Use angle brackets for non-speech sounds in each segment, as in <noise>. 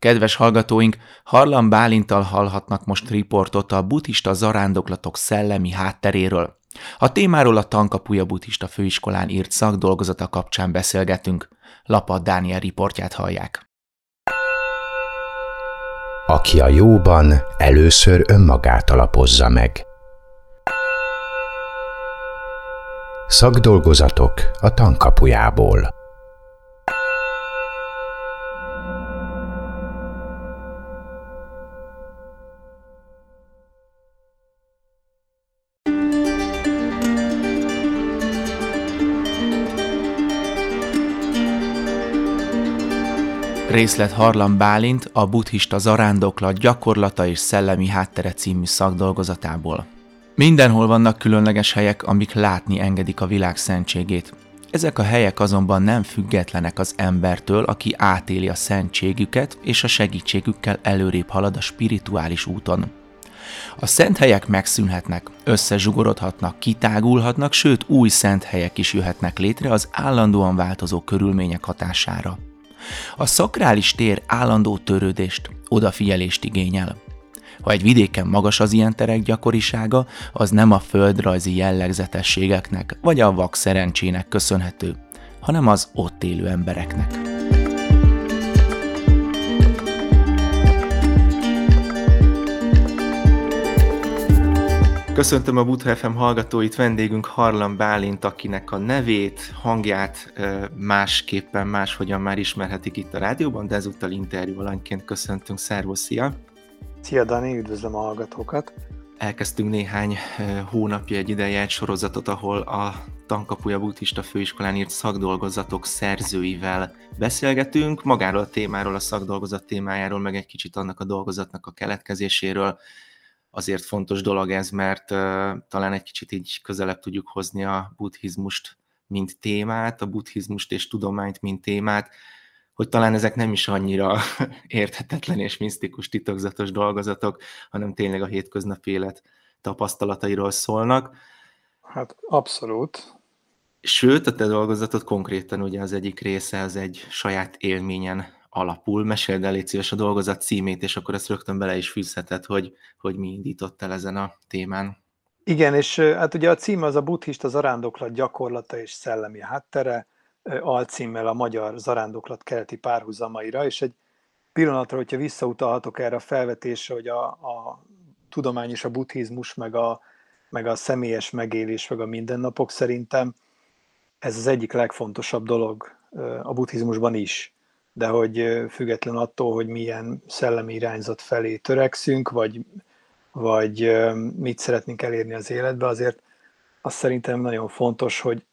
Kedves hallgatóink, Harlan Bálintal hallhatnak most riportot a buddhista zarándoklatok szellemi hátteréről. A témáról a Tankapuja buddhista főiskolán írt szakdolgozata kapcsán beszélgetünk. Lapad Dániel riportját hallják. Aki a jóban először önmagát alapozza meg. Szakdolgozatok a tankapujából. Részlet Harlan Bálint a buddhista zarándoklat gyakorlata és szellemi háttere című szakdolgozatából. Mindenhol vannak különleges helyek, amik látni engedik a világ szentségét. Ezek a helyek azonban nem függetlenek az embertől, aki átéli a szentségüket és a segítségükkel előrébb halad a spirituális úton. A szent helyek megszűnhetnek, összezsugorodhatnak, kitágulhatnak, sőt új szent helyek is jöhetnek létre az állandóan változó körülmények hatására. A szakrális tér állandó törődést, odafigyelést igényel. Ha egy vidéken magas az ilyen terek gyakorisága, az nem a földrajzi jellegzetességeknek vagy a vak szerencsének köszönhető, hanem az ott élő embereknek. Köszöntöm a Butha FM hallgatóit, vendégünk Harlan Bálint, akinek a nevét, hangját másképpen, máshogyan már ismerhetik itt a rádióban, de ezúttal interjú alanyként köszöntünk. Szervusz, szia! Szia Dani, üdvözlöm a hallgatókat! Elkezdtünk néhány hónapja egy ideje egy sorozatot, ahol a Tankapuja Buddhista Főiskolán írt szakdolgozatok szerzőivel beszélgetünk, magáról a témáról, a szakdolgozat témájáról, meg egy kicsit annak a dolgozatnak a keletkezéséről, azért fontos dolog ez, mert uh, talán egy kicsit így közelebb tudjuk hozni a buddhizmust, mint témát, a buddhizmust és tudományt, mint témát, hogy talán ezek nem is annyira <laughs> érthetetlen és misztikus, titokzatos dolgozatok, hanem tényleg a hétköznapi élet tapasztalatairól szólnak. Hát abszolút. Sőt, a te dolgozatod konkrétan ugye az egyik része az egy saját élményen alapul. Meséld el, légy a dolgozat címét, és akkor ezt rögtön bele is fűzheted, hogy, hogy mi indított el ezen a témán. Igen, és hát ugye a cím az a buddhista zarándoklat gyakorlata és szellemi háttere, alcímmel a magyar zarándoklat keleti párhuzamaira, és egy pillanatra, hogyha visszautalhatok erre a felvetésre, hogy a, a tudomány és a buddhizmus, meg a, meg a személyes megélés, meg a mindennapok szerintem ez az egyik legfontosabb dolog a buddhizmusban is de hogy független attól, hogy milyen szellemi irányzat felé törekszünk, vagy, vagy mit szeretnénk elérni az életbe, azért azt szerintem nagyon fontos, hogy,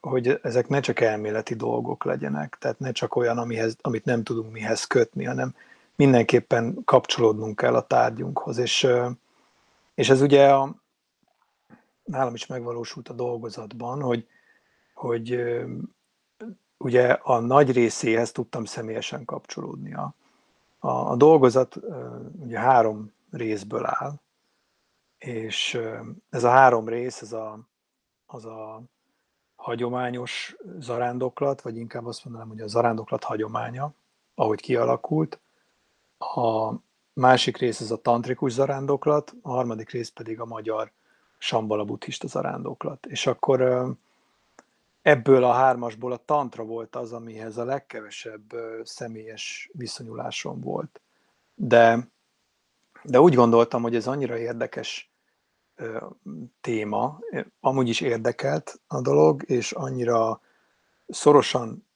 hogy ezek ne csak elméleti dolgok legyenek, tehát ne csak olyan, amihez, amit nem tudunk mihez kötni, hanem mindenképpen kapcsolódnunk kell a tárgyunkhoz. És, és ez ugye a, nálam is megvalósult a dolgozatban, hogy, hogy ugye a nagy részéhez tudtam személyesen kapcsolódni. A, a, dolgozat ugye három részből áll, és ez a három rész, ez a, az a hagyományos zarándoklat, vagy inkább azt mondanám, hogy a zarándoklat hagyománya, ahogy kialakult. A másik rész ez a tantrikus zarándoklat, a harmadik rész pedig a magyar sambala buddhista zarándoklat. És akkor ebből a hármasból a tantra volt az, amihez a legkevesebb személyes viszonyulásom volt. De, de úgy gondoltam, hogy ez annyira érdekes téma, amúgy is érdekelt a dolog, és annyira szorosan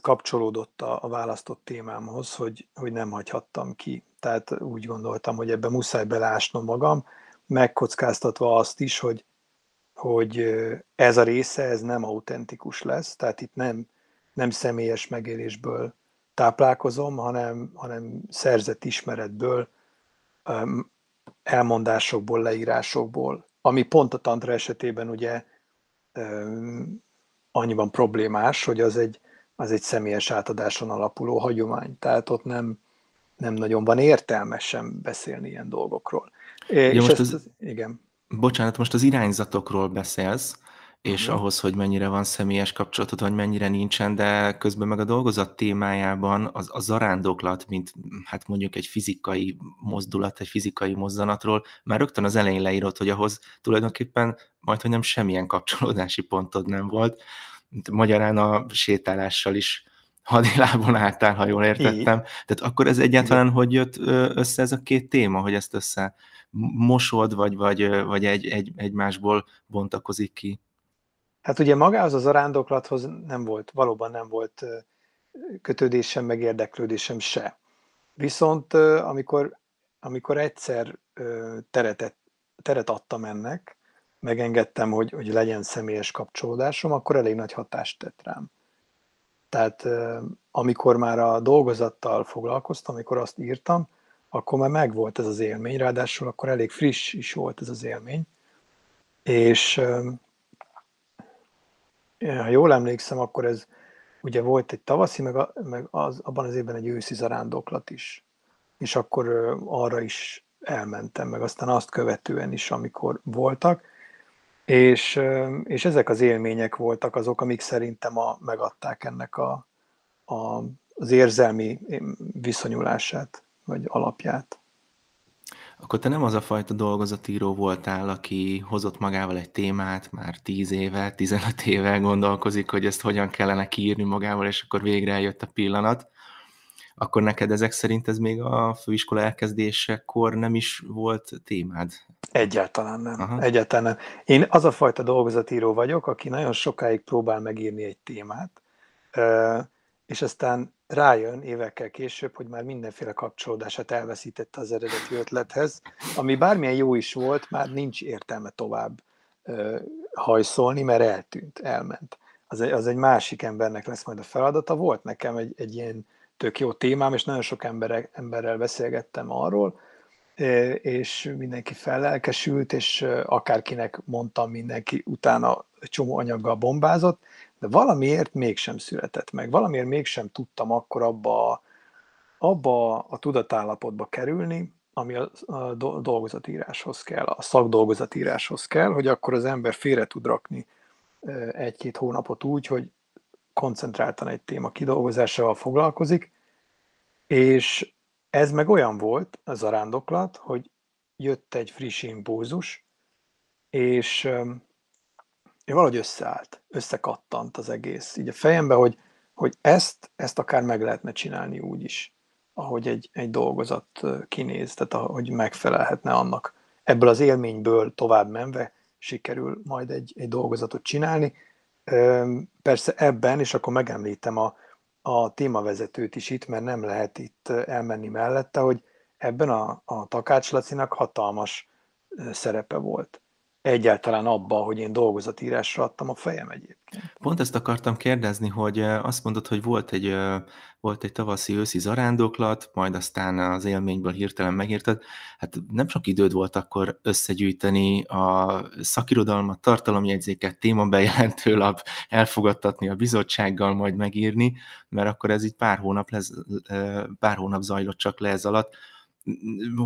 kapcsolódott a, választott témámhoz, hogy, hogy nem hagyhattam ki. Tehát úgy gondoltam, hogy ebbe muszáj belásnom magam, megkockáztatva azt is, hogy hogy ez a része ez nem autentikus lesz, tehát itt nem, nem személyes megélésből táplálkozom, hanem, hanem szerzett ismeretből, elmondásokból, leírásokból, ami pont a tantra esetében ugye annyiban problémás, hogy az egy, az egy személyes átadáson alapuló hagyomány, tehát ott nem, nem nagyon van értelme sem beszélni ilyen dolgokról. Ja, és most ezt, ez, igen. Bocsánat, most az irányzatokról beszélsz, és uh-huh. ahhoz, hogy mennyire van személyes kapcsolatod, vagy mennyire nincsen, de közben meg a dolgozat témájában az, a zarándoklat, mint hát mondjuk egy fizikai mozdulat, egy fizikai mozzanatról, már rögtön az elején leírott, hogy ahhoz tulajdonképpen majd, hogy nem semmilyen kapcsolódási pontod nem volt. Magyarán a sétálással is hadilábon álltál, ha jól értettem. Tehát akkor ez egyáltalán Igen. hogy jött össze ez a két téma, hogy ezt össze mosod, vagy, vagy, vagy egy, egy, egymásból bontakozik ki? Hát ugye magához az arándoklathoz nem volt, valóban nem volt kötődésem, meg érdeklődésem se. Viszont amikor, amikor egyszer teret, teret adtam ennek, megengedtem, hogy, hogy legyen személyes kapcsolódásom, akkor elég nagy hatást tett rám. Tehát amikor már a dolgozattal foglalkoztam, amikor azt írtam, akkor már megvolt ez az élmény, ráadásul akkor elég friss is volt ez az élmény, és ha jól emlékszem, akkor ez ugye volt egy tavaszi, meg, a, meg az, abban az évben egy őszi zarándoklat is. És akkor arra is elmentem, meg aztán azt követően is, amikor voltak. És, és ezek az élmények voltak azok, amik szerintem a, megadták ennek a, a, az érzelmi viszonyulását, vagy alapját akkor te nem az a fajta dolgozatíró voltál, aki hozott magával egy témát, már 10 éve, 15 éve gondolkozik, hogy ezt hogyan kellene kiírni magával, és akkor végre eljött a pillanat. Akkor neked ezek szerint ez még a főiskola elkezdésekor nem is volt témád? Egyáltalán nem. Aha. Egyáltalán nem. Én az a fajta dolgozatíró vagyok, aki nagyon sokáig próbál megírni egy témát, és aztán rájön évekkel később, hogy már mindenféle kapcsolódását elveszítette az eredeti ötlethez, ami bármilyen jó is volt, már nincs értelme tovább ö, hajszolni, mert eltűnt, elment. Az egy, az egy másik embernek lesz majd a feladata. Volt nekem egy, egy ilyen tök jó témám, és nagyon sok emberek, emberrel beszélgettem arról, és mindenki fellelkesült, és akárkinek mondtam, mindenki utána csomó anyaggal bombázott, de valamiért mégsem született meg. Valamiért mégsem tudtam akkor abba, abba a tudatállapotba kerülni, ami a, dolgozatíráshoz kell, a szakdolgozatíráshoz kell, hogy akkor az ember félre tud rakni egy-két hónapot úgy, hogy koncentráltan egy téma kidolgozásával foglalkozik, és ez meg olyan volt, az a rándoklat, hogy jött egy friss impulzus, és valahogy összeállt, összekattant az egész. Így a fejembe, hogy, hogy ezt, ezt akár meg lehetne csinálni úgy is, ahogy egy, egy dolgozat kinéz, tehát ahogy megfelelhetne annak. Ebből az élményből tovább menve sikerül majd egy, egy dolgozatot csinálni. Persze ebben, és akkor megemlítem a, a témavezetőt is itt, mert nem lehet itt elmenni mellette, hogy ebben a, a Takács Lacinak hatalmas szerepe volt egyáltalán abba, hogy én dolgozatírásra adtam a fejem egyébként. Pont ezt akartam kérdezni, hogy azt mondod, hogy volt egy, volt egy tavaszi-őszi zarándoklat, majd aztán az élményből hirtelen megírtad. Hát nem sok időd volt akkor összegyűjteni a szakirodalmat, tartalomjegyzéket, témabejelentőlap, elfogadtatni a bizottsággal, majd megírni, mert akkor ez így pár hónap, lesz, pár hónap zajlott csak le ez alatt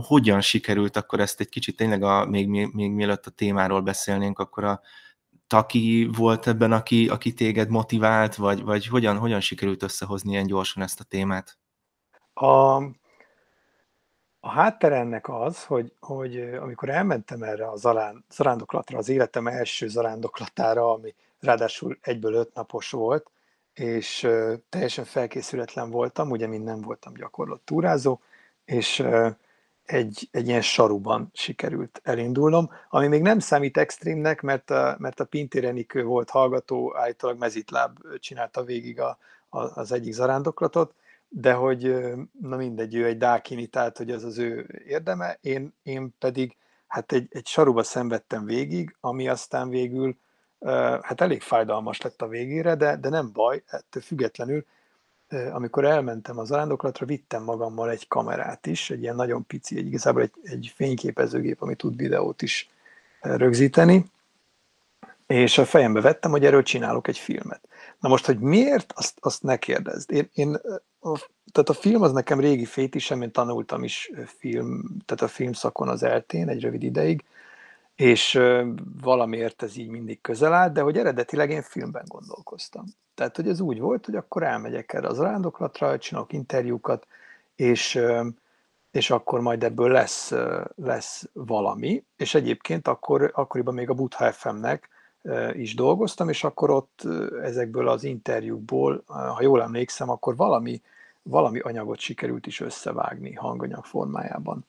hogyan sikerült akkor ezt egy kicsit tényleg, a, még, még, mielőtt a témáról beszélnénk, akkor a Taki volt ebben, aki, aki téged motivált, vagy, vagy hogyan, hogyan sikerült összehozni ilyen gyorsan ezt a témát? A, a háttere ennek az, hogy, hogy amikor elmentem erre a zarán, zarándoklatra, az életem első zarándoklatára, ami ráadásul egyből öt napos volt, és teljesen felkészületlen voltam, ugye mind nem voltam gyakorlott túrázó, és egy, egy ilyen saruban sikerült elindulnom, ami még nem számít extrémnek, mert a, mert a Pintér Enikő volt hallgató, állítólag mezitláb csinálta végig a, a, az egyik zarándoklatot, de hogy na mindegy, ő egy dákini, tehát hogy az az ő érdeme, én, én pedig hát egy, egy saruba szenvedtem végig, ami aztán végül hát elég fájdalmas lett a végére, de, de nem baj, ettől függetlenül amikor elmentem az arándoklatra, vittem magammal egy kamerát is, egy ilyen nagyon pici, egy, igazából egy, egy fényképezőgép, ami tud videót is rögzíteni, és a fejembe vettem, hogy erről csinálok egy filmet. Na most, hogy miért, azt, azt ne kérdezd. Én, én, a, tehát a film az nekem régi fétisem, én tanultam is film, tehát a filmszakon az eltén egy rövid ideig, és valamiért ez így mindig közel állt, de hogy eredetileg én filmben gondolkoztam. Tehát, hogy ez úgy volt, hogy akkor elmegyek erre az rándoklatra, csinálok interjúkat, és, és akkor majd ebből lesz, lesz valami. És egyébként akkor, akkoriban még a Butha FM-nek is dolgoztam, és akkor ott ezekből az interjúkból, ha jól emlékszem, akkor valami, valami anyagot sikerült is összevágni hanganyag formájában.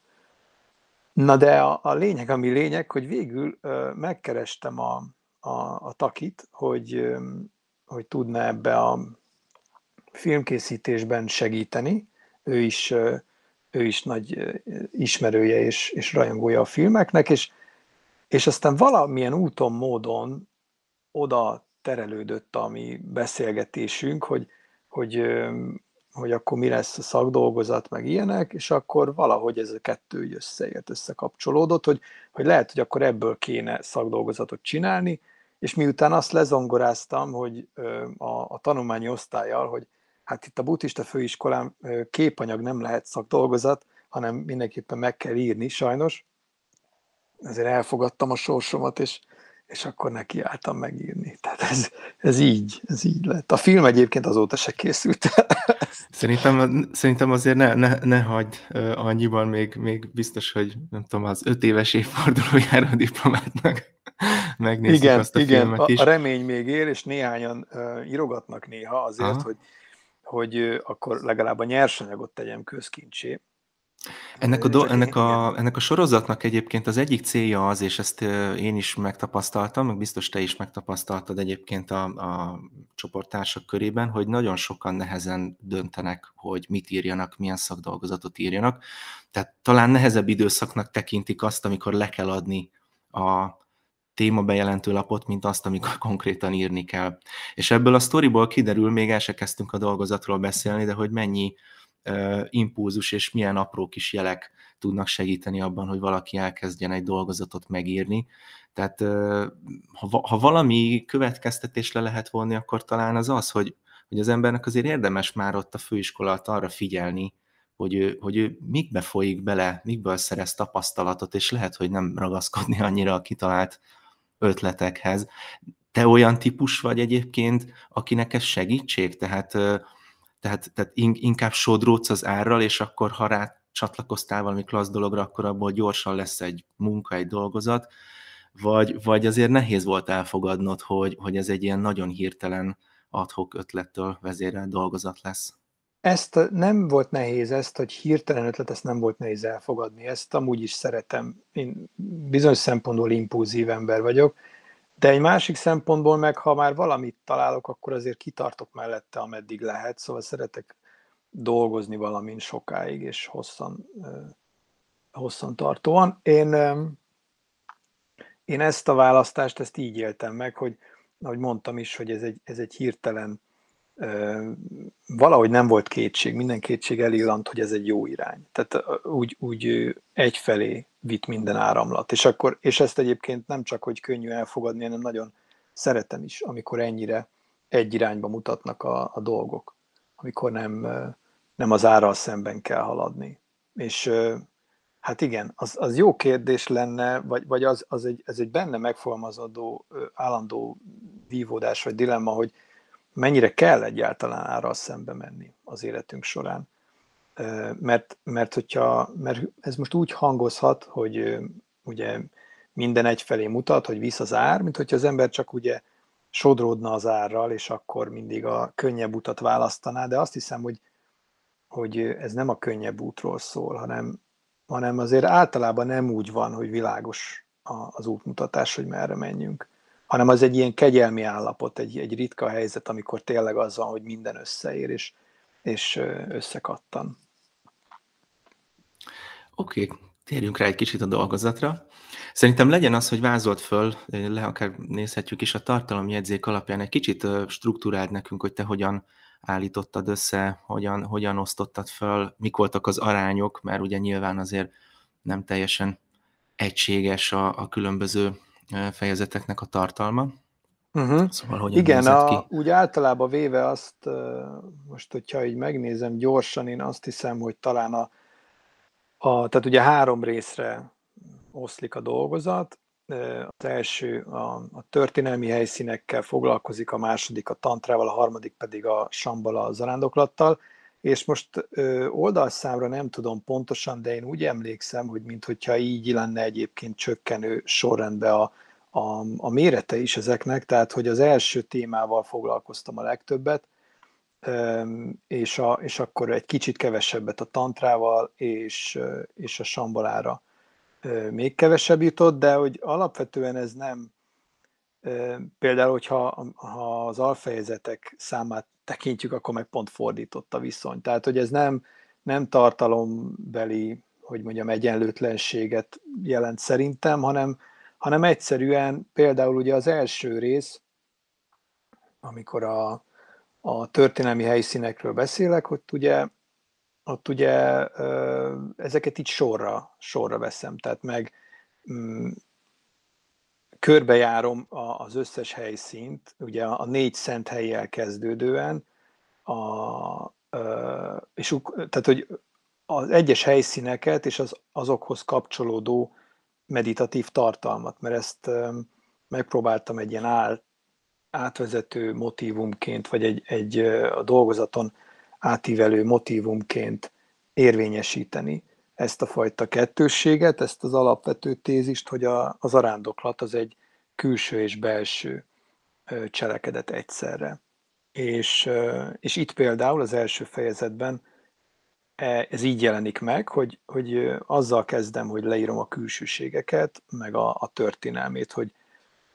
Na de a, a lényeg, ami lényeg, hogy végül ö, megkerestem a, a, a takit, hogy, ö, hogy tudna ebbe a filmkészítésben segíteni. Ő is, ö, ő is nagy ismerője és, és rajongója a filmeknek, és, és aztán valamilyen úton, módon oda terelődött a mi beszélgetésünk, hogy, hogy hogy akkor mi lesz a szakdolgozat, meg ilyenek, és akkor valahogy ez a kettő így összeért, összekapcsolódott, hogy, hogy lehet, hogy akkor ebből kéne szakdolgozatot csinálni, és miután azt lezongoráztam, hogy a, a tanulmányi osztályjal, hogy hát itt a buddhista főiskolán képanyag nem lehet szakdolgozat, hanem mindenképpen meg kell írni, sajnos. Ezért elfogadtam a sorsomat, és és akkor nekiálltam megírni. Tehát ez, ez így, ez így lett. A film egyébként azóta se készült. <laughs> Szerintem, szerintem azért ne, ne, ne hagyd uh, annyiban, még, még biztos, hogy nem tudom, az öt éves évfordulójára a diplomátnak <laughs> megnézzük igen, azt a igen, filmet is. A, a remény még él, és néhányan uh, írogatnak néha azért, Aha. hogy, hogy uh, akkor legalább a nyersanyagot tegyem közkincsé. Ennek a, do, ennek, a, ennek a sorozatnak egyébként az egyik célja az, és ezt én is megtapasztaltam, meg biztos te is megtapasztaltad egyébként a, a csoporttársak körében, hogy nagyon sokan nehezen döntenek, hogy mit írjanak, milyen szakdolgozatot írjanak. Tehát talán nehezebb időszaknak tekintik azt, amikor le kell adni a téma bejelentő lapot, mint azt, amikor konkrétan írni kell. És ebből a sztoriból kiderül, még el se kezdtünk a dolgozatról beszélni, de hogy mennyi impulzus és milyen apró kis jelek tudnak segíteni abban, hogy valaki elkezdjen egy dolgozatot megírni. Tehát ha, ha valami következtetés le lehet vonni, akkor talán az az, hogy, hogy az embernek azért érdemes már ott a főiskola arra figyelni, hogy ő, hogy ő mikbe folyik bele, mikből szerez tapasztalatot, és lehet, hogy nem ragaszkodni annyira a kitalált ötletekhez. Te olyan típus vagy egyébként, akinek ez segítség? Tehát tehát, tehát inkább sodródsz az árral, és akkor ha rá csatlakoztál valami klassz dologra, akkor abból gyorsan lesz egy munka, egy dolgozat, vagy, vagy azért nehéz volt elfogadnod, hogy, hogy ez egy ilyen nagyon hirtelen adhok ötlettől vezérelt dolgozat lesz? Ezt nem volt nehéz, ezt, hogy hirtelen ötlet, ezt nem volt nehéz elfogadni. Ezt amúgy is szeretem. Én bizonyos szempontból impulzív ember vagyok, de egy másik szempontból meg, ha már valamit találok, akkor azért kitartok mellette, ameddig lehet, szóval szeretek dolgozni valamin sokáig és hosszan, hosszan tartóan. Én, én ezt a választást, ezt így éltem meg, hogy ahogy mondtam is, hogy ez egy, ez egy hirtelen valahogy nem volt kétség, minden kétség elillant, hogy ez egy jó irány. Tehát úgy, úgy egyfelé vitt minden áramlat. És, akkor, és ezt egyébként nem csak, hogy könnyű elfogadni, hanem nagyon szeretem is, amikor ennyire egy irányba mutatnak a, a dolgok, amikor nem, nem az árral szemben kell haladni. És hát igen, az, az jó kérdés lenne, vagy, vagy az, az egy, ez egy benne megfogalmazódó állandó vívódás vagy dilemma, hogy mennyire kell egyáltalán árral szembe menni az életünk során. Mert, mert, hogyha, mert ez most úgy hangozhat, hogy ugye minden egyfelé mutat, hogy visz az ár, mint hogyha az ember csak ugye sodródna az árral, és akkor mindig a könnyebb utat választaná, de azt hiszem, hogy, hogy ez nem a könnyebb útról szól, hanem, hanem azért általában nem úgy van, hogy világos az útmutatás, hogy merre menjünk hanem az egy ilyen kegyelmi állapot, egy, egy ritka helyzet, amikor tényleg az van, hogy minden összeér, és, és összekattan. Oké, okay, térjünk rá egy kicsit a dolgozatra. Szerintem legyen az, hogy vázolt föl, le akár nézhetjük is a tartalomjegyzék alapján, egy kicsit struktúráld nekünk, hogy te hogyan állítottad össze, hogyan, hogyan osztottad föl, mik voltak az arányok, mert ugye nyilván azért nem teljesen egységes a, a különböző fejezeteknek a tartalma. Uh-huh. Szóval hogyan Igen, a, úgy általában véve azt, most hogyha így megnézem gyorsan, én azt hiszem, hogy talán a, a tehát ugye három részre oszlik a dolgozat. az első a, a történelmi helyszínekkel foglalkozik, a második a tantrával, a harmadik pedig a sambala a zarándoklattal, és most ö, oldalszámra nem tudom pontosan, de én úgy emlékszem, hogy mintha így lenne egyébként csökkenő sorrendben a, a, a mérete is ezeknek, tehát hogy az első témával foglalkoztam a legtöbbet, és, a, és akkor egy kicsit kevesebbet a tantrával és, és a sambalára még kevesebb jutott, de hogy alapvetően ez nem, például, hogyha ha az alfejezetek számát tekintjük, akkor meg pont fordított a viszony. Tehát, hogy ez nem, nem tartalombeli, hogy mondjam, egyenlőtlenséget jelent szerintem, hanem, hanem egyszerűen például ugye az első rész, amikor a, a történelmi helyszínekről beszélek, hogy ugye ott ugye ezeket így sorra, sorra veszem, tehát meg mm, körbejárom az összes helyszínt, ugye a négy szent helyjel kezdődően, a, és tehát, hogy az egyes helyszíneket és az, azokhoz kapcsolódó meditatív tartalmat, mert ezt megpróbáltam egy ilyen áll, átvezető motivumként, vagy egy, egy a dolgozaton átívelő motivumként érvényesíteni ezt a fajta kettősséget, ezt az alapvető tézist, hogy a, az arándoklat az egy külső és belső cselekedet egyszerre. És, és itt például az első fejezetben e, ez így jelenik meg, hogy, hogy azzal kezdem, hogy leírom a külsőségeket, meg a, a történelmét, hogy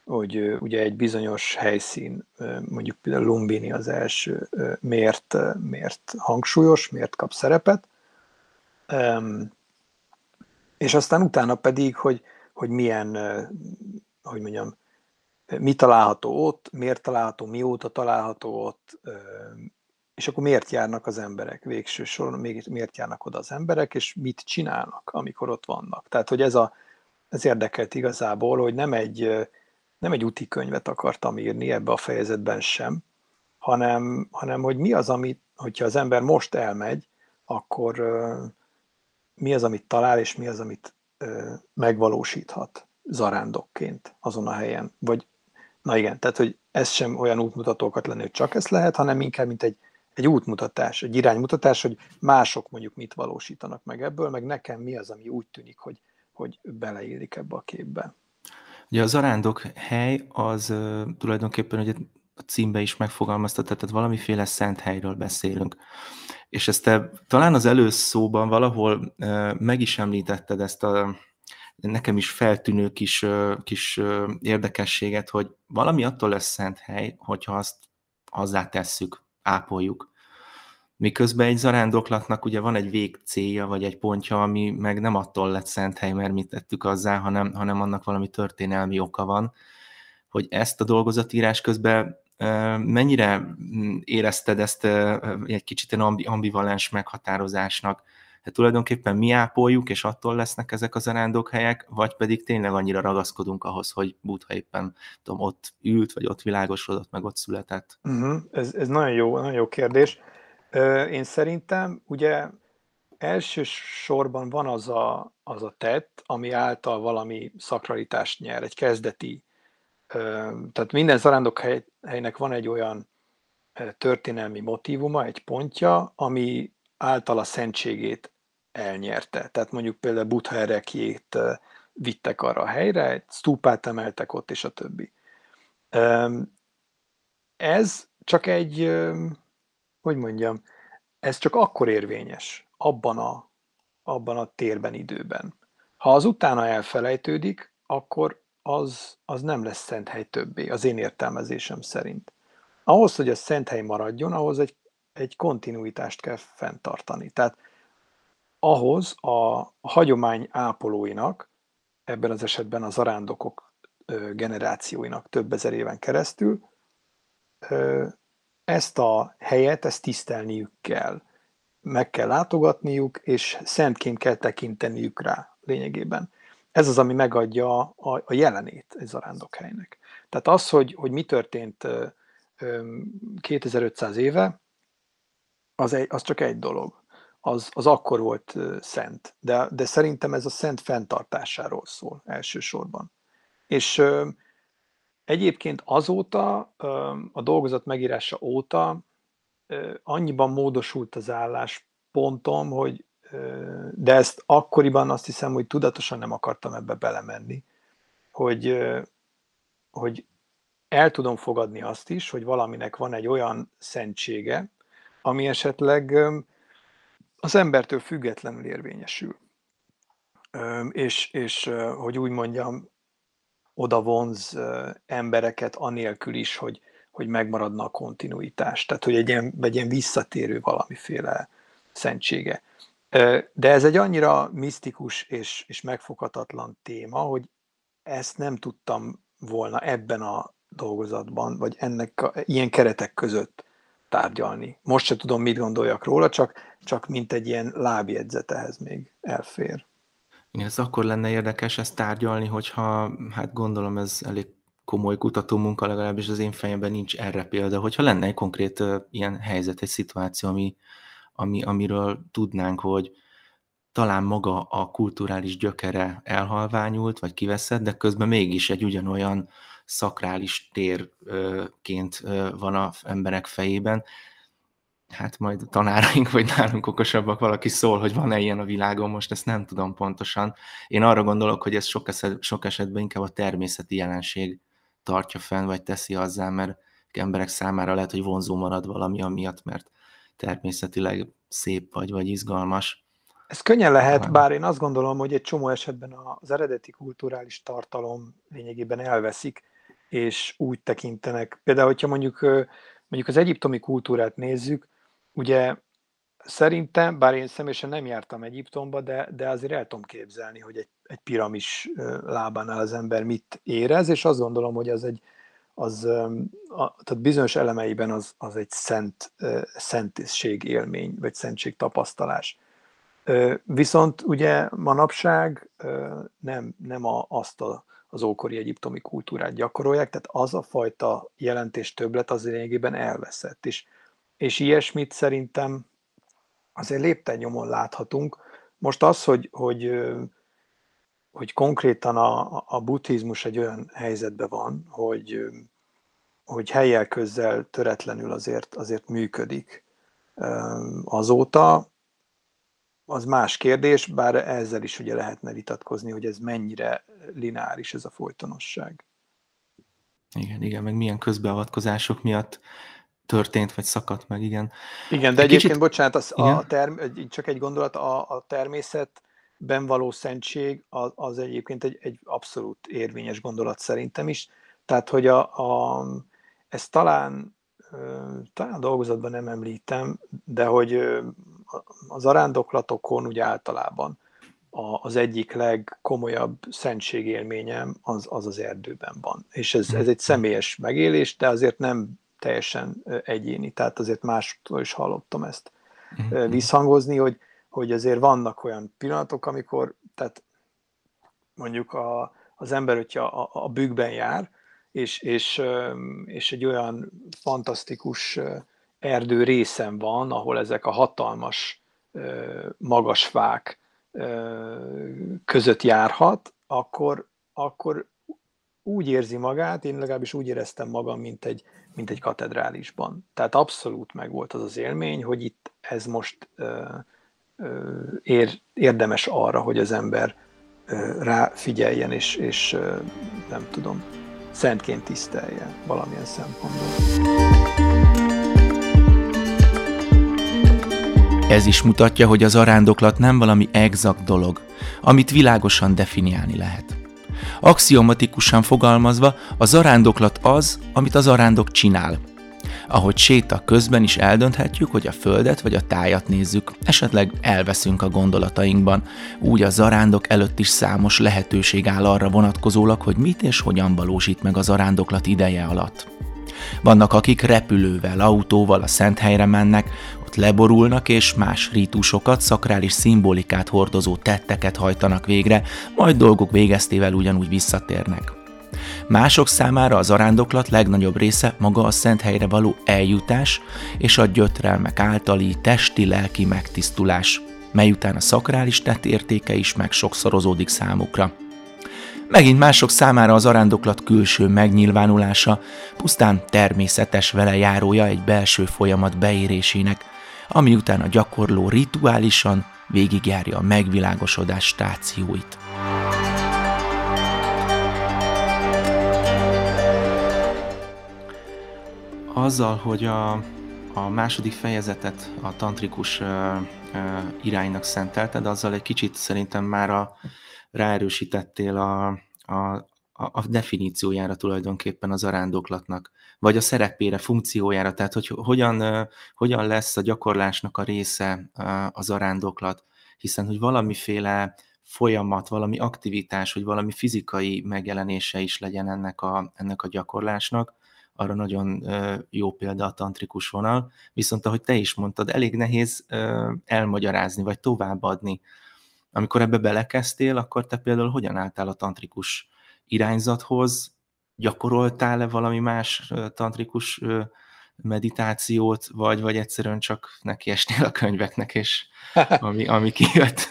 hogy ugye egy bizonyos helyszín, mondjuk például Lumbini az első, miért, miért hangsúlyos, miért kap szerepet, és aztán utána pedig, hogy, hogy milyen, hogy mondjam, mi található ott, miért található, mióta található ott, és akkor miért járnak az emberek végső soron, miért járnak oda az emberek, és mit csinálnak, amikor ott vannak. Tehát, hogy ez, a, ez érdekelt igazából, hogy nem egy, nem egy úti könyvet akartam írni ebbe a fejezetben sem, hanem, hanem hogy mi az, amit, hogyha az ember most elmegy, akkor mi az, amit talál, és mi az, amit uh, megvalósíthat zarándokként azon a helyen. Vagy, na igen, tehát, hogy ez sem olyan útmutatókat lenni, hogy csak ez lehet, hanem inkább, mint egy, egy útmutatás, egy iránymutatás, hogy mások mondjuk mit valósítanak meg ebből, meg nekem mi az, ami úgy tűnik, hogy, hogy beleillik ebbe a képbe. Ugye a zarándok hely az uh, tulajdonképpen ugye a címbe is megfogalmazta, tehát valamiféle szent helyről beszélünk. És ezt te talán az előszóban valahol meg is említetted ezt a nekem is feltűnő kis, kis érdekességet, hogy valami attól lesz szent hely, hogyha azt azzá tesszük, ápoljuk. Miközben egy zarándoklatnak ugye van egy vég célja, vagy egy pontja, ami meg nem attól lett szent hely, mert mit tettük azzá, hanem, hanem annak valami történelmi oka van, hogy ezt a dolgozatírás közben mennyire mm, érezted ezt egy kicsit egy ambivalens meghatározásnak? Hát tulajdonképpen mi ápoljuk, és attól lesznek ezek a zarándokhelyek, vagy pedig tényleg annyira ragaszkodunk ahhoz, hogy Buddha éppen tudom, ott ült, vagy ott világosodott, meg ott született? Uh-huh. Ez, ez nagyon jó, nagyon jó kérdés. Én szerintem ugye elsősorban van az a, az a tett, ami által valami szakralitást nyer, egy kezdeti. Tehát minden zarándok helynek van egy olyan történelmi motivuma, egy pontja, ami által a szentségét elnyerte. Tehát mondjuk például Buddha erekjét vittek arra a helyre, egy stúpát emeltek ott, és a többi. Ez csak egy hogy mondjam, ez csak akkor érvényes, abban a, abban a térben, időben. Ha az utána elfelejtődik, akkor az, az nem lesz szent hely többé, az én értelmezésem szerint. Ahhoz, hogy a szent hely maradjon, ahhoz egy, egy kontinuitást kell fenntartani. Tehát ahhoz a, hagyomány ápolóinak, ebben az esetben az arándokok generációinak több ezer éven keresztül ezt a helyet, ezt tisztelniük kell. Meg kell látogatniuk, és szentként kell tekinteniük rá lényegében. Ez az, ami megadja a, a jelenét egy zarándokhelynek. Tehát az, hogy, hogy mi történt 2500 éve, az, egy, az csak egy dolog. Az, az akkor volt szent. De, de szerintem ez a szent fenntartásáról szól elsősorban. És egyébként azóta, a dolgozat megírása óta annyiban módosult az álláspontom, hogy de ezt akkoriban azt hiszem, hogy tudatosan nem akartam ebbe belemenni, hogy, hogy el tudom fogadni azt is, hogy valaminek van egy olyan szentsége, ami esetleg az embertől függetlenül érvényesül. És, és hogy úgy mondjam, oda vonz embereket anélkül is, hogy, hogy megmaradna a kontinuitás. Tehát, hogy egy ilyen, egy ilyen visszatérő valamiféle szentsége. De ez egy annyira misztikus és, és megfoghatatlan téma, hogy ezt nem tudtam volna ebben a dolgozatban, vagy ennek a, ilyen keretek között tárgyalni. Most se tudom, mit gondoljak róla, csak, csak mint egy ilyen lábjegyzet ehhez még elfér. Igen, ez akkor lenne érdekes ezt tárgyalni, hogyha, hát gondolom ez elég komoly kutatómunka, legalábbis az én fejemben nincs erre példa, hogyha lenne egy konkrét ilyen helyzet, egy szituáció, ami, ami, amiről tudnánk, hogy talán maga a kulturális gyökere elhalványult, vagy kiveszett, de közben mégis egy ugyanolyan szakrális térként van a emberek fejében. Hát majd a tanáraink, vagy nálunk okosabbak, valaki szól, hogy van-e ilyen a világon, most ezt nem tudom pontosan. Én arra gondolok, hogy ez sok, eset, sok esetben inkább a természeti jelenség tartja fenn, vagy teszi azzá, mert emberek számára lehet, hogy vonzó marad valami amiatt, mert természetileg szép vagy, vagy izgalmas. Ez könnyen lehet, bár én azt gondolom, hogy egy csomó esetben az eredeti kulturális tartalom lényegében elveszik, és úgy tekintenek. Például, hogyha mondjuk, mondjuk az egyiptomi kultúrát nézzük, ugye szerintem, bár én személyesen nem jártam Egyiptomba, de, de azért el tudom képzelni, hogy egy, egy piramis lábánál az ember mit érez, és azt gondolom, hogy az egy, az, a, tehát bizonyos elemeiben az, az egy szent, szentség élmény, vagy szentség tapasztalás. Viszont ugye manapság nem, nem a, azt a, az ókori egyiptomi kultúrát gyakorolják, tehát az a fajta jelentés többlet az lényegében elveszett. És, és ilyesmit szerintem azért lépten nyomon láthatunk. Most az, hogy, hogy, hogy konkrétan a, a buddhizmus egy olyan helyzetben van, hogy, hogy helyel közzel töretlenül azért, azért működik azóta, az más kérdés, bár ezzel is ugye lehetne vitatkozni, hogy ez mennyire lineáris ez a folytonosság. Igen, igen, meg milyen közbeavatkozások miatt történt, vagy szakadt meg, igen. Igen, de egy egyébként, kicsit... bocsánat, az, a term, csak egy gondolat, a, a természetben való szentség az, az egyébként egy, egy abszolút érvényes gondolat szerintem is. Tehát, hogy a, a, ez talán talán a dolgozatban nem említem, de hogy az arándoklatokon úgy általában az egyik legkomolyabb szentségélményem az, az az erdőben van. És ez, ez egy személyes megélés, de azért nem teljesen egyéni, tehát azért másoktól is hallottam ezt mhm. visszhangozni, hogy, hogy azért vannak olyan pillanatok, amikor, tehát mondjuk a, az ember, hogyha a, a bükkben jár, és, és, és egy olyan fantasztikus erdő részem van, ahol ezek a hatalmas, magas fák között járhat, akkor, akkor úgy érzi magát, én legalábbis úgy éreztem magam, mint egy, mint egy katedrálisban. Tehát abszolút megvolt az az élmény, hogy itt ez most ér, érdemes arra, hogy az ember ráfigyeljen, és, és nem tudom, szentként tisztelje valamilyen szempontból. Ez is mutatja, hogy az arándoklat nem valami exakt dolog, amit világosan definiálni lehet. Axiomatikusan fogalmazva, a zarándoklat az, amit az arándok csinál, ahogy séta közben is eldönthetjük, hogy a földet vagy a tájat nézzük, esetleg elveszünk a gondolatainkban. Úgy a zarándok előtt is számos lehetőség áll arra vonatkozólag, hogy mit és hogyan valósít meg a zarándoklat ideje alatt. Vannak, akik repülővel, autóval a szent helyre mennek, ott leborulnak és más rítusokat, szakrális szimbolikát hordozó tetteket hajtanak végre, majd dolgok végeztével ugyanúgy visszatérnek. Mások számára az arándoklat legnagyobb része maga a szent helyre való eljutás és a gyötrelmek általi testi-lelki megtisztulás, mely után a szakrális tett értéke is meg sokszorozódik számukra. Megint mások számára az arándoklat külső megnyilvánulása pusztán természetes vele járója egy belső folyamat beérésének, ami után a gyakorló rituálisan végigjárja a megvilágosodás stációit. Azzal, hogy a, a második fejezetet a tantrikus ö, ö, iránynak szentelted, azzal egy kicsit szerintem már a, ráerősítettél a, a, a definíciójára tulajdonképpen az arándoklatnak, vagy a szerepére, funkciójára, tehát hogy hogyan, hogyan lesz a gyakorlásnak a része az arándoklat, hiszen hogy valamiféle folyamat, valami aktivitás, hogy valami fizikai megjelenése is legyen ennek a, ennek a gyakorlásnak, arra nagyon jó példa a tantrikus vonal, viszont ahogy te is mondtad, elég nehéz elmagyarázni, vagy továbbadni. Amikor ebbe belekezdtél, akkor te például hogyan álltál a tantrikus irányzathoz, gyakoroltál-e valami más tantrikus meditációt, vagy, vagy egyszerűen csak nekiesnél a könyveknek, és <laughs> ami, ami kijött?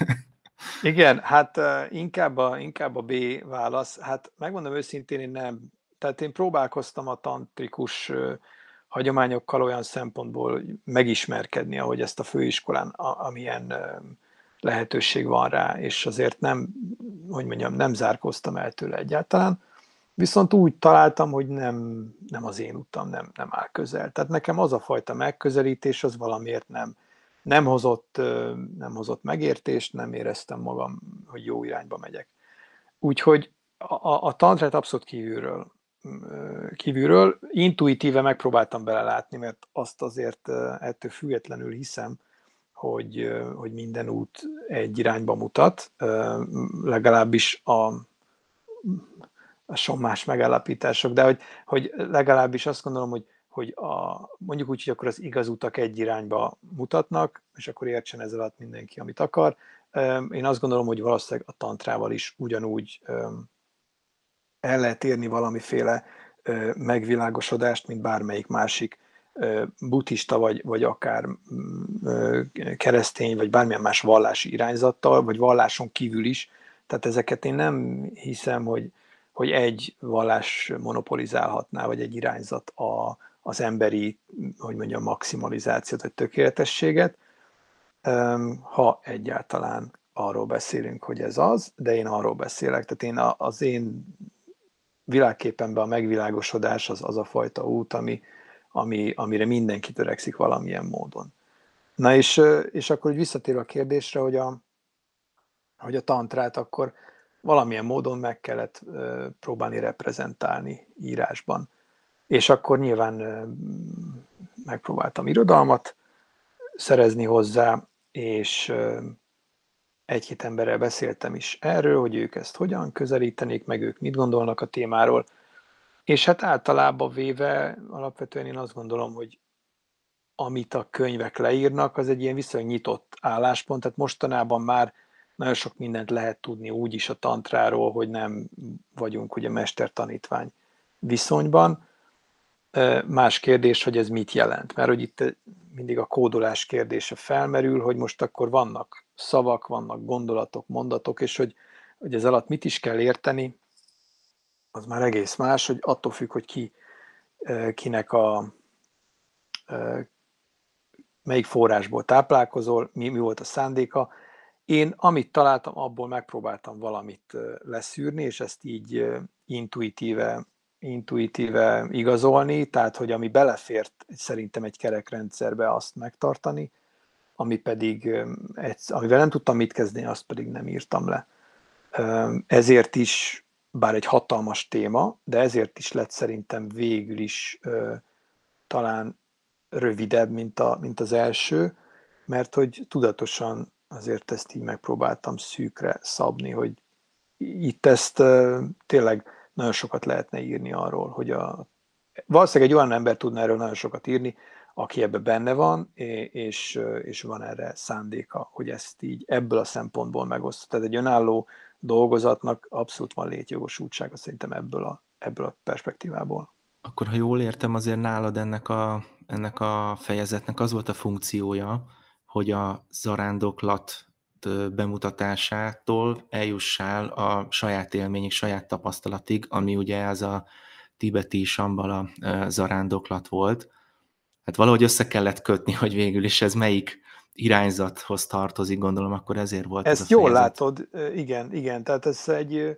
Igen, hát inkább a, inkább a B válasz. Hát megmondom őszintén, én nem. Tehát én próbálkoztam a tantrikus hagyományokkal olyan szempontból megismerkedni, ahogy ezt a főiskolán, amilyen lehetőség van rá, és azért nem, hogy mondjam, nem zárkoztam el tőle egyáltalán, viszont úgy találtam, hogy nem, nem az én utam, nem, nem áll közel. Tehát nekem az a fajta megközelítés, az valamiért nem, nem hozott, nem hozott megértést, nem éreztem magam, hogy jó irányba megyek. Úgyhogy a, a tantrát abszolút kívülről, kívülről intuitíve megpróbáltam belelátni, mert azt azért ettől függetlenül hiszem, hogy, hogy minden út egy irányba mutat, legalábbis a, a sommás megállapítások, de hogy, hogy legalábbis azt gondolom, hogy, hogy a, mondjuk úgy, hogy akkor az igaz utak egy irányba mutatnak, és akkor értsen ez alatt mindenki, amit akar. Én azt gondolom, hogy valószínűleg a tantrával is ugyanúgy el lehet érni valamiféle megvilágosodást, mint bármelyik másik buddhista, vagy, vagy akár keresztény, vagy bármilyen más vallási irányzattal, vagy valláson kívül is. Tehát ezeket én nem hiszem, hogy, hogy egy vallás monopolizálhatná, vagy egy irányzat a, az emberi, hogy mondjam, maximalizációt, vagy tökéletességet, ha egyáltalán arról beszélünk, hogy ez az, de én arról beszélek. Tehát én az én világképenben a megvilágosodás az, az a fajta út, ami, ami, amire mindenki törekszik valamilyen módon. Na és, és akkor hogy visszatér a kérdésre, hogy a, hogy a tantrát akkor valamilyen módon meg kellett próbálni reprezentálni írásban. És akkor nyilván megpróbáltam irodalmat szerezni hozzá, és egy-két emberrel beszéltem is erről, hogy ők ezt hogyan közelítenék, meg ők mit gondolnak a témáról, és hát általában véve, alapvetően én azt gondolom, hogy amit a könyvek leírnak, az egy ilyen viszonylag nyitott álláspont, tehát mostanában már nagyon sok mindent lehet tudni úgy is a tantráról, hogy nem vagyunk ugye mester-tanítvány viszonyban. Más kérdés, hogy ez mit jelent, mert hogy itt mindig a kódolás kérdése felmerül, hogy most akkor vannak szavak, vannak gondolatok, mondatok, és hogy, hogy ez alatt mit is kell érteni, az már egész más, hogy attól függ, hogy ki, kinek a melyik forrásból táplálkozol, mi, mi volt a szándéka. Én amit találtam, abból megpróbáltam valamit leszűrni, és ezt így intuitíve, intuitíve igazolni, tehát hogy ami belefért szerintem egy kerekrendszerbe, azt megtartani, ami pedig, amivel nem tudtam mit kezdeni, azt pedig nem írtam le. Ezért is bár egy hatalmas téma, de ezért is lett szerintem végül is talán rövidebb, mint, a, mint az első, mert hogy tudatosan azért ezt így megpróbáltam szűkre szabni, hogy itt ezt tényleg nagyon sokat lehetne írni arról, hogy a, valószínűleg egy olyan ember tudna erről nagyon sokat írni, aki ebbe benne van, és, és van erre szándéka, hogy ezt így ebből a szempontból megosztja. Tehát egy önálló dolgozatnak abszolút van létjogosultsága szerintem ebből a, ebből a perspektívából. Akkor, ha jól értem, azért nálad ennek a, ennek a fejezetnek az volt a funkciója, hogy a zarándoklat bemutatásától eljussál a saját élményig, saját tapasztalatig, ami ugye ez a tibeti sambala zarándoklat volt. Hát valahogy össze kellett kötni, hogy végül is ez melyik irányzathoz tartozik, gondolom, akkor ezért volt Ezt ez a jól fejezet. látod, igen, igen, tehát ez egy,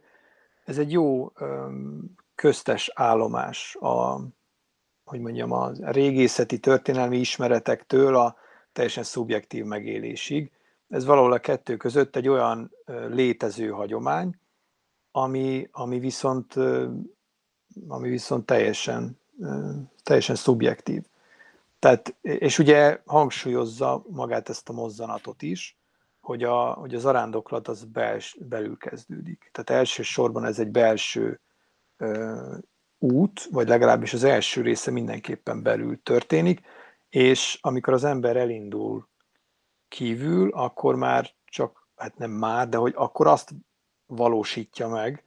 ez egy jó köztes állomás a, hogy mondjam, a régészeti történelmi ismeretektől a teljesen szubjektív megélésig. Ez valahol a kettő között egy olyan létező hagyomány, ami, ami viszont, ami viszont teljesen, teljesen szubjektív. Tehát, és ugye hangsúlyozza magát ezt a mozzanatot is, hogy, a, hogy az arándoklat az bels, belül kezdődik. Tehát elsősorban ez egy belső ö, út, vagy legalábbis az első része mindenképpen belül történik, és amikor az ember elindul kívül, akkor már csak, hát nem már, de hogy akkor azt valósítja meg,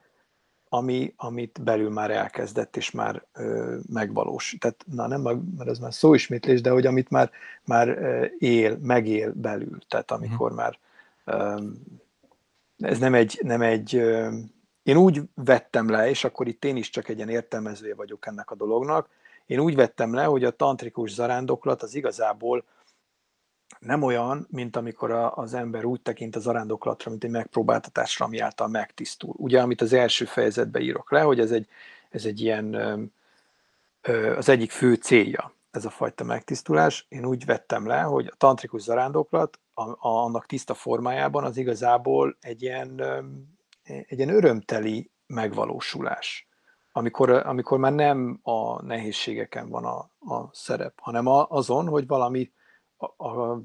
ami, amit belül már elkezdett, és már ö, megvalós. Tehát, na nem, mert ez már szóismétlés, de hogy amit már, már él, megél belül. Tehát amikor uh-huh. már ö, ez nem egy, nem egy ö, én úgy vettem le, és akkor itt én is csak egy ilyen értelmezője vagyok ennek a dolognak, én úgy vettem le, hogy a tantrikus zarándoklat az igazából nem olyan, mint amikor a, az ember úgy tekint az arándoklatra, mint egy megpróbáltatásra, ami által megtisztul. Ugye, amit az első fejezetben írok le, hogy ez egy, ez egy ilyen, az egyik fő célja, ez a fajta megtisztulás. Én úgy vettem le, hogy a tantrikus zarándoklat a, a, annak tiszta formájában az igazából egy ilyen, egy ilyen örömteli megvalósulás. Amikor, amikor már nem a nehézségeken van a, a szerep, hanem a, azon, hogy valami a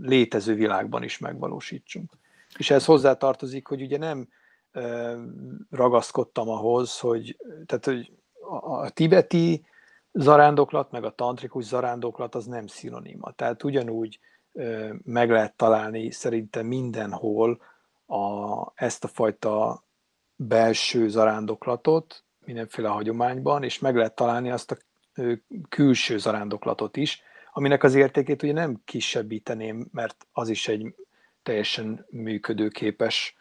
létező világban is megvalósítsunk. És ez hozzátartozik, hogy ugye nem ragaszkodtam ahhoz, hogy, tehát, hogy a tibeti zarándoklat, meg a tantrikus zarándoklat az nem szinonima. Tehát ugyanúgy meg lehet találni szerintem mindenhol a, ezt a fajta belső zarándoklatot, mindenféle hagyományban, és meg lehet találni azt a külső zarándoklatot is, aminek az értékét ugye nem kisebbíteném, mert az is egy teljesen működőképes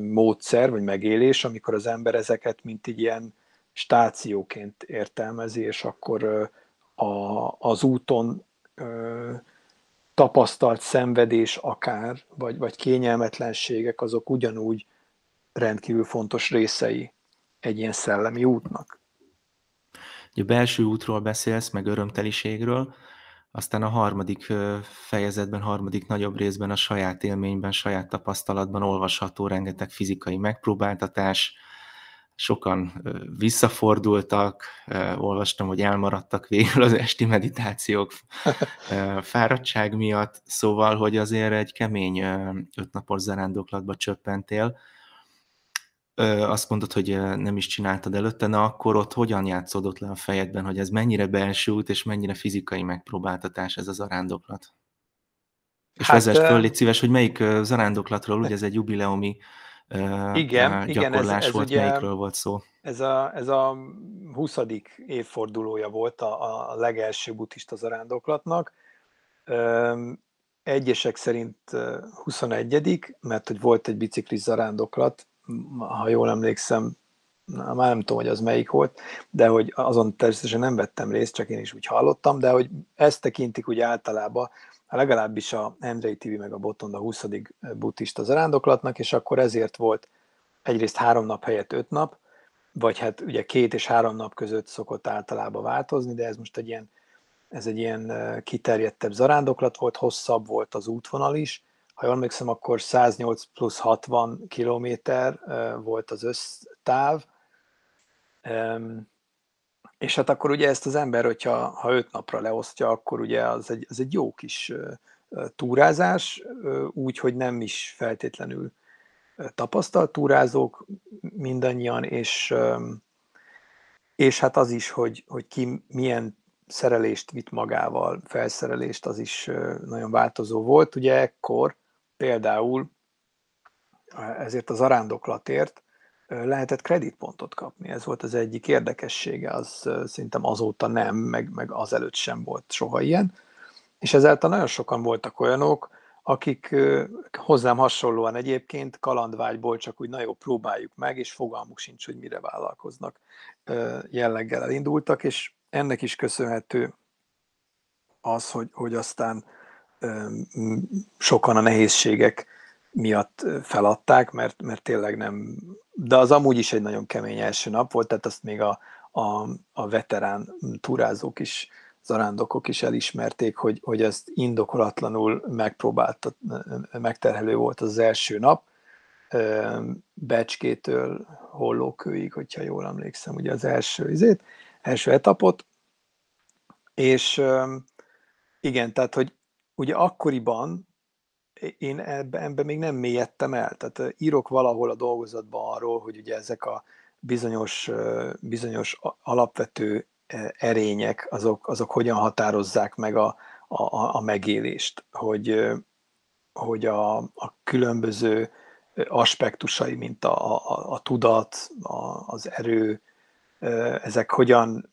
módszer, vagy megélés, amikor az ember ezeket mint egy ilyen stációként értelmezi, és akkor a, az úton tapasztalt szenvedés akár, vagy, vagy kényelmetlenségek, azok ugyanúgy rendkívül fontos részei egy ilyen szellemi útnak. Ugye belső útról beszélsz, meg örömteliségről, aztán a harmadik fejezetben, harmadik nagyobb részben a saját élményben, saját tapasztalatban olvasható rengeteg fizikai megpróbáltatás, sokan visszafordultak, olvastam, hogy elmaradtak végül az esti meditációk fáradtság miatt, szóval, hogy azért egy kemény ötnapos zarándoklatba csöppentél, azt mondod, hogy nem is csináltad előtte, na akkor ott hogyan játszódott le a fejedben, hogy ez mennyire belső út, és mennyire fizikai megpróbáltatás ez az arándoklat? És hát, vezess föl, légy szíves, hogy melyik zarándoklatról, ugye ez egy jubileumi igen, gyakorlás igen, ez, ez volt, ugye, melyikről volt szó? Ez a, ez a 20. évfordulója volt a, a legelső buddhista zarándoklatnak. Egyesek szerint 21 mert hogy volt egy biciklis zarándoklat, ha jól emlékszem, már nem tudom, hogy az melyik volt, de hogy azon természetesen nem vettem részt, csak én is úgy hallottam, de hogy ezt tekintik úgy általában, legalábbis a Andrei TV meg a Botonda 20. buddhista zarándoklatnak, és akkor ezért volt egyrészt három nap helyett öt nap, vagy hát ugye két és három nap között szokott általában változni, de ez most egy ilyen, ez egy ilyen kiterjedtebb zarándoklat volt, hosszabb volt az útvonal is, ha jól emlékszem, akkor 108 plusz 60 kilométer volt az össztáv, és hát akkor ugye ezt az ember, hogyha ha öt napra leosztja, akkor ugye az egy, az egy jó kis túrázás, úgy, hogy nem is feltétlenül tapasztalt túrázók mindannyian, és, és hát az is, hogy, hogy ki milyen szerelést vitt magával, felszerelést, az is nagyon változó volt. Ugye ekkor például ezért az arándoklatért lehetett kreditpontot kapni. Ez volt az egyik érdekessége, az szerintem azóta nem, meg, meg azelőtt sem volt soha ilyen. És ezáltal nagyon sokan voltak olyanok, akik hozzám hasonlóan egyébként kalandvágyból csak úgy na próbáljuk meg, és fogalmuk sincs, hogy mire vállalkoznak jelleggel elindultak, és ennek is köszönhető az, hogy, hogy aztán sokan a nehézségek miatt feladták, mert, mert tényleg nem, de az amúgy is egy nagyon kemény első nap volt, tehát azt még a, a, a veterán turázók is, zarándokok is elismerték, hogy, hogy ez indokolatlanul megpróbált, megterhelő volt az első nap, Becskétől Hollókőig, hogyha jól emlékszem, ugye az első izét, első etapot, és igen, tehát, hogy ugye akkoriban én ebbe, ebbe még nem mélyedtem el. Tehát írok valahol a dolgozatban arról, hogy ugye ezek a bizonyos, bizonyos alapvető erények, azok, azok hogyan határozzák meg a, a, a megélést, hogy, hogy a, a különböző aspektusai, mint a, a, a tudat, a, az erő, ezek hogyan,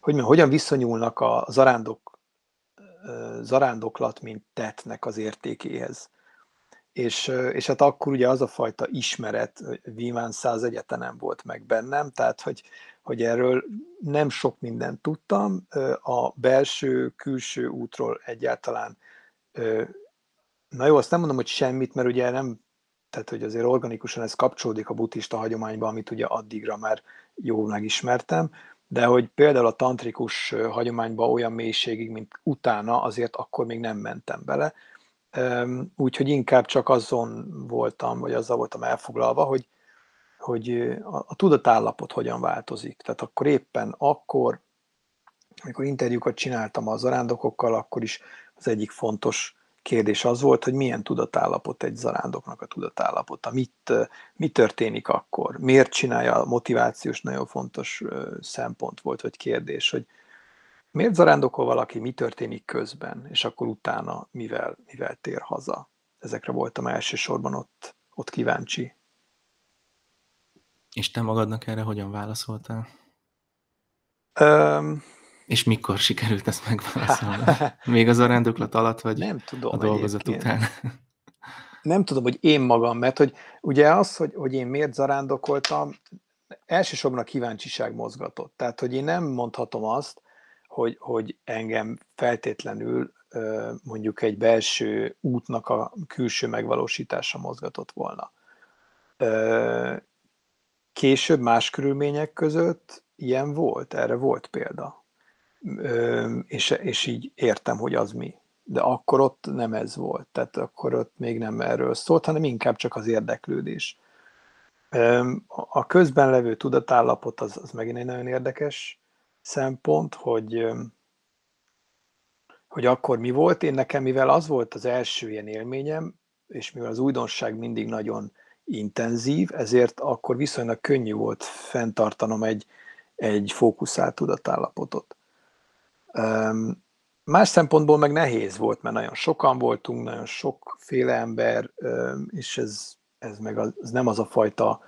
hogy hogyan viszonyulnak a zarándok, zarándoklat, mint tettnek az értékéhez. És, és hát akkor ugye az a fajta ismeret Víván száz egyetlen volt meg bennem, tehát hogy, hogy erről nem sok mindent tudtam, a belső, külső útról egyáltalán, na jó, azt nem mondom, hogy semmit, mert ugye nem, tehát hogy azért organikusan ez kapcsolódik a buddhista hagyományba, amit ugye addigra már jól megismertem, de hogy például a tantrikus hagyományban olyan mélységig, mint utána, azért akkor még nem mentem bele, úgyhogy inkább csak azon voltam, vagy azzal voltam elfoglalva, hogy, hogy a tudatállapot hogyan változik. Tehát akkor éppen akkor, amikor interjúkat csináltam az zarándokokkal, akkor is az egyik fontos kérdés az volt, hogy milyen tudatállapot egy zarándoknak a tudatállapota, mit, mi történik akkor, miért csinálja a motivációs, nagyon fontos szempont volt, vagy kérdés, hogy miért zarándokol valaki, mi történik közben, és akkor utána mivel, mivel tér haza. Ezekre voltam elsősorban ott, ott kíváncsi. És te magadnak erre hogyan válaszoltál? Um, és mikor sikerült ezt megválaszolni? Még az arándoklat alatt, vagy nem tudom, a dolgozat egyébként. után? Nem tudom, hogy én magam, mert hogy ugye az, hogy, hogy én miért zarándokoltam, elsősorban a kíváncsiság mozgatott. Tehát, hogy én nem mondhatom azt, hogy, hogy engem feltétlenül mondjuk egy belső útnak a külső megvalósítása mozgatott volna. Később más körülmények között ilyen volt, erre volt példa. És, és így értem, hogy az mi. De akkor ott nem ez volt, tehát akkor ott még nem erről szólt, hanem inkább csak az érdeklődés. A közben levő tudatállapot az, az megint egy nagyon érdekes szempont, hogy, hogy akkor mi volt. Én nekem, mivel az volt az első ilyen élményem, és mivel az újdonság mindig nagyon intenzív, ezért akkor viszonylag könnyű volt fenntartanom egy, egy fókuszált tudatállapotot. Más szempontból meg nehéz volt, mert nagyon sokan voltunk, nagyon sokféle ember, és ez, ez meg az, ez nem az a fajta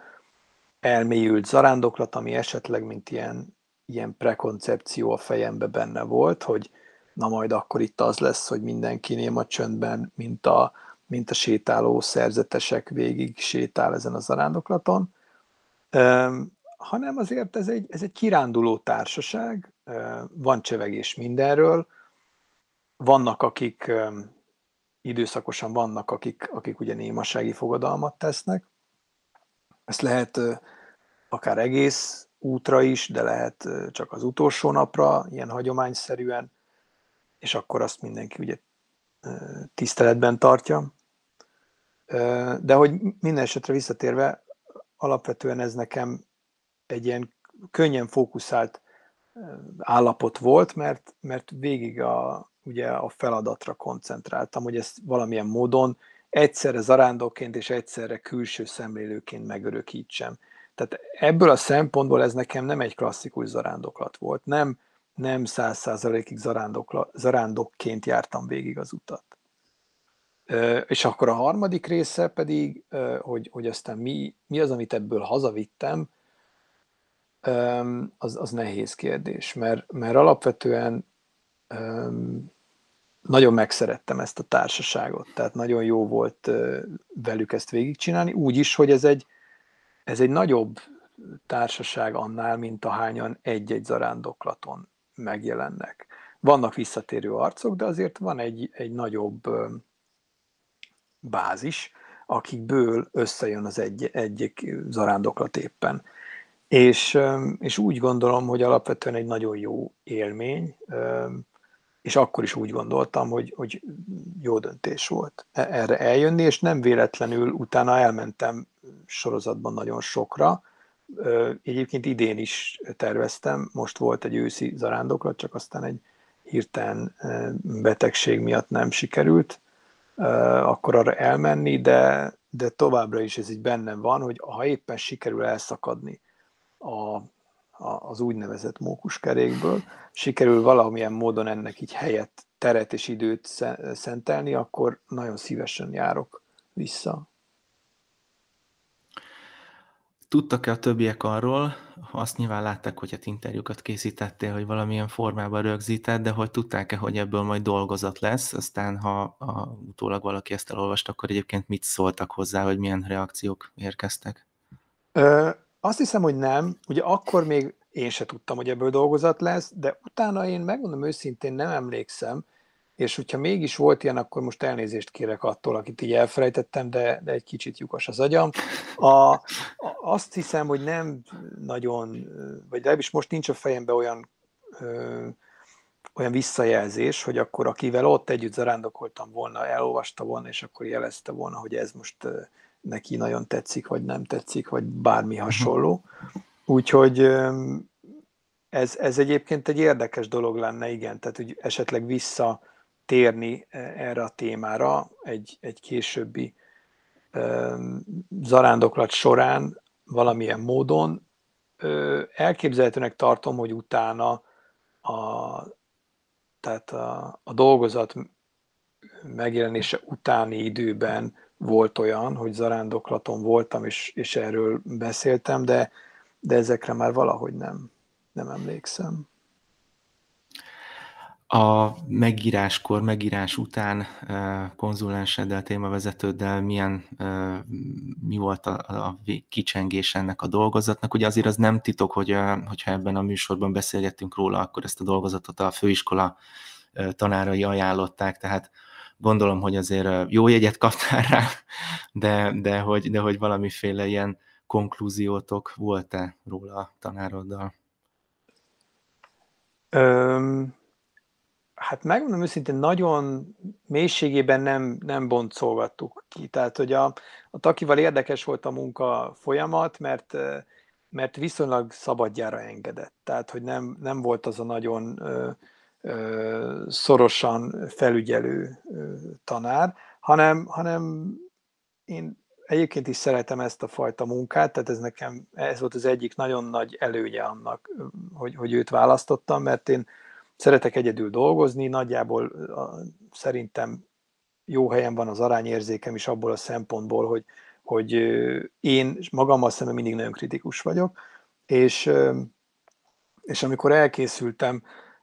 elmélyült zarándoklat, ami esetleg, mint ilyen, ilyen prekoncepció a fejembe benne volt, hogy na majd akkor itt az lesz, hogy mindenki néma csöndben, mint a, mint a sétáló szerzetesek végig sétál ezen a zarándoklaton, hanem azért ez egy, ez egy kiránduló társaság, van csevegés mindenről, vannak, akik időszakosan vannak, akik, akik ugye némasági fogadalmat tesznek. Ezt lehet akár egész útra is, de lehet csak az utolsó napra, ilyen hagyományszerűen, és akkor azt mindenki ugye tiszteletben tartja. De hogy minden esetre visszatérve, alapvetően ez nekem egy ilyen könnyen fókuszált állapot volt, mert, mert végig a, ugye a feladatra koncentráltam, hogy ezt valamilyen módon egyszerre zarándokként és egyszerre külső szemlélőként megörökítsem. Tehát ebből a szempontból ez nekem nem egy klasszikus zarándoklat volt, nem nem száz százalékig zarándokként jártam végig az utat. És akkor a harmadik része pedig, hogy, hogy aztán mi, mi az, amit ebből hazavittem, az, az nehéz kérdés, mert, mert alapvetően nagyon megszerettem ezt a társaságot, tehát nagyon jó volt velük ezt végigcsinálni, úgy is, hogy ez egy, ez egy nagyobb társaság annál, mint ahányan egy-egy zarándoklaton megjelennek. Vannak visszatérő arcok, de azért van egy, egy nagyobb bázis, akikből összejön az egy, egyik zarándoklat éppen. És, és úgy gondolom, hogy alapvetően egy nagyon jó élmény, és akkor is úgy gondoltam, hogy, hogy jó döntés volt e, erre eljönni, és nem véletlenül utána elmentem sorozatban nagyon sokra. Egyébként idén is terveztem, most volt egy őszi zarándoklat, csak aztán egy hirtelen betegség miatt nem sikerült akkor arra elmenni, de, de továbbra is ez így bennem van, hogy ha éppen sikerül elszakadni a, a, az úgynevezett mókuskerékből, sikerül valamilyen módon ennek így helyet, teret és időt szentelni, akkor nagyon szívesen járok vissza. Tudtak-e a többiek arról, azt nyilván látták, hogy hát interjúkat készítettél, hogy valamilyen formában rögzített, de hogy tudták-e, hogy ebből majd dolgozat lesz, aztán ha a, utólag valaki ezt elolvast, akkor egyébként mit szóltak hozzá, hogy milyen reakciók érkeztek? Ö, azt hiszem, hogy nem. Ugye akkor még én se tudtam, hogy ebből dolgozat lesz, de utána én megmondom őszintén nem emlékszem, és hogyha mégis volt ilyen, akkor most elnézést kérek attól, akit így elfelejtettem, de, de egy kicsit lyukas az agyam. A, a, azt hiszem, hogy nem nagyon, vagy legalábbis most nincs a fejemben olyan ö, olyan visszajelzés, hogy akkor akivel ott együtt zarándokoltam volna, elolvasta volna, és akkor jelezte volna, hogy ez most neki nagyon tetszik, vagy nem tetszik, vagy bármi mhm. hasonló. Úgyhogy ez, ez egyébként egy érdekes dolog lenne, igen, tehát hogy esetleg vissza térni e, erre a témára egy, egy későbbi zarándoklat során valamilyen módon. Elképzelhetőnek tartom, hogy utána a, tehát a, a dolgozat megjelenése utáni időben volt olyan, hogy zarándoklaton voltam, és, és erről beszéltem, de, de ezekre már valahogy nem, nem emlékszem. A megíráskor, megírás után konzulenseddel, témavezetőddel milyen, mi volt a, a kicsengés ennek a dolgozatnak? Ugye azért az nem titok, hogy hogyha ebben a műsorban beszélgettünk róla, akkor ezt a dolgozatot a főiskola tanárai ajánlották, tehát gondolom, hogy azért jó jegyet kaptál rá, de, de, hogy, de hogy valamiféle ilyen konklúziótok volt-e róla a tanároddal? Um Hát megmondom őszintén, nagyon mélységében nem, nem boncolgattuk ki. Tehát, hogy a, a Takival érdekes volt a munka folyamat, mert, mert viszonylag szabadjára engedett. Tehát, hogy nem, nem volt az a nagyon szorosan felügyelő tanár, hanem, hanem én egyébként is szeretem ezt a fajta munkát, tehát ez nekem, ez volt az egyik nagyon nagy előnye annak, hogy, hogy őt választottam, mert én Szeretek egyedül dolgozni, nagyjából szerintem jó helyen van az arányérzékem is abból a szempontból, hogy, hogy én magammal szemben mindig nagyon kritikus vagyok, és, és amikor elkészültem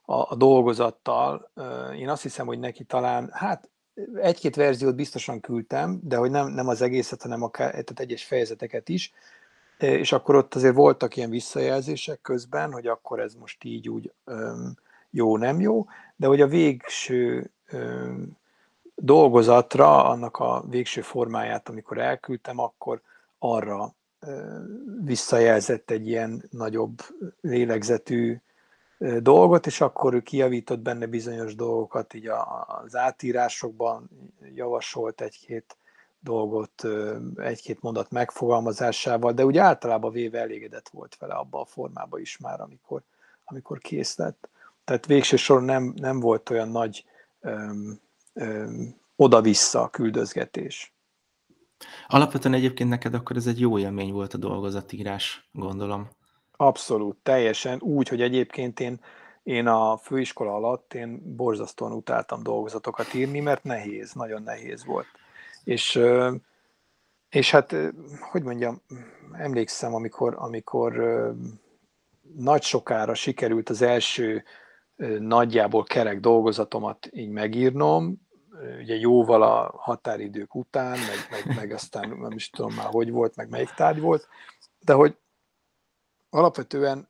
a, a dolgozattal, én azt hiszem, hogy neki talán, hát egy-két verziót biztosan küldtem, de hogy nem, nem az egészet, hanem akár tehát egyes fejezeteket is, és akkor ott azért voltak ilyen visszajelzések közben, hogy akkor ez most így úgy jó, nem jó, de hogy a végső dolgozatra, annak a végső formáját, amikor elküldtem, akkor arra visszajelzett egy ilyen nagyobb lélegzetű dolgot, és akkor ő kijavított benne bizonyos dolgokat, így az átírásokban javasolt egy-két dolgot, egy-két mondat megfogalmazásával, de úgy általában véve elégedett volt vele abba a formába is már, amikor, amikor kész lett. Tehát végső soron nem, nem volt olyan nagy öm, öm, oda-vissza küldözgetés. Alapvetően egyébként neked akkor ez egy jó élmény volt a dolgozatírás, gondolom. Abszolút, teljesen. Úgy, hogy egyébként én, én a főiskola alatt én borzasztóan utáltam dolgozatokat írni, mert nehéz, nagyon nehéz volt. És, és hát, hogy mondjam, emlékszem, amikor, amikor nagy sokára sikerült az első nagyjából kerek dolgozatomat így megírnom, ugye jóval a határidők után, meg, meg, meg aztán nem is tudom már, hogy volt, meg melyik tárgy volt, de hogy alapvetően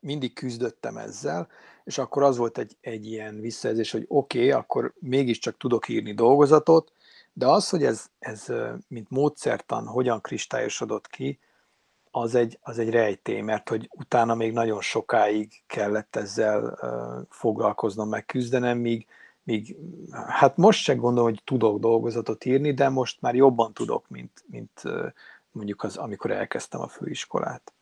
mindig küzdöttem ezzel, és akkor az volt egy, egy ilyen visszajelzés, hogy oké, okay, akkor mégiscsak tudok írni dolgozatot, de az, hogy ez, ez mint módszertan hogyan kristályosodott ki, az egy, az egy rejtély, mert hogy utána még nagyon sokáig kellett ezzel foglalkoznom, meg küzdenem, míg, míg hát most se gondolom, hogy tudok dolgozatot írni, de most már jobban tudok, mint, mint mondjuk az, amikor elkezdtem a főiskolát.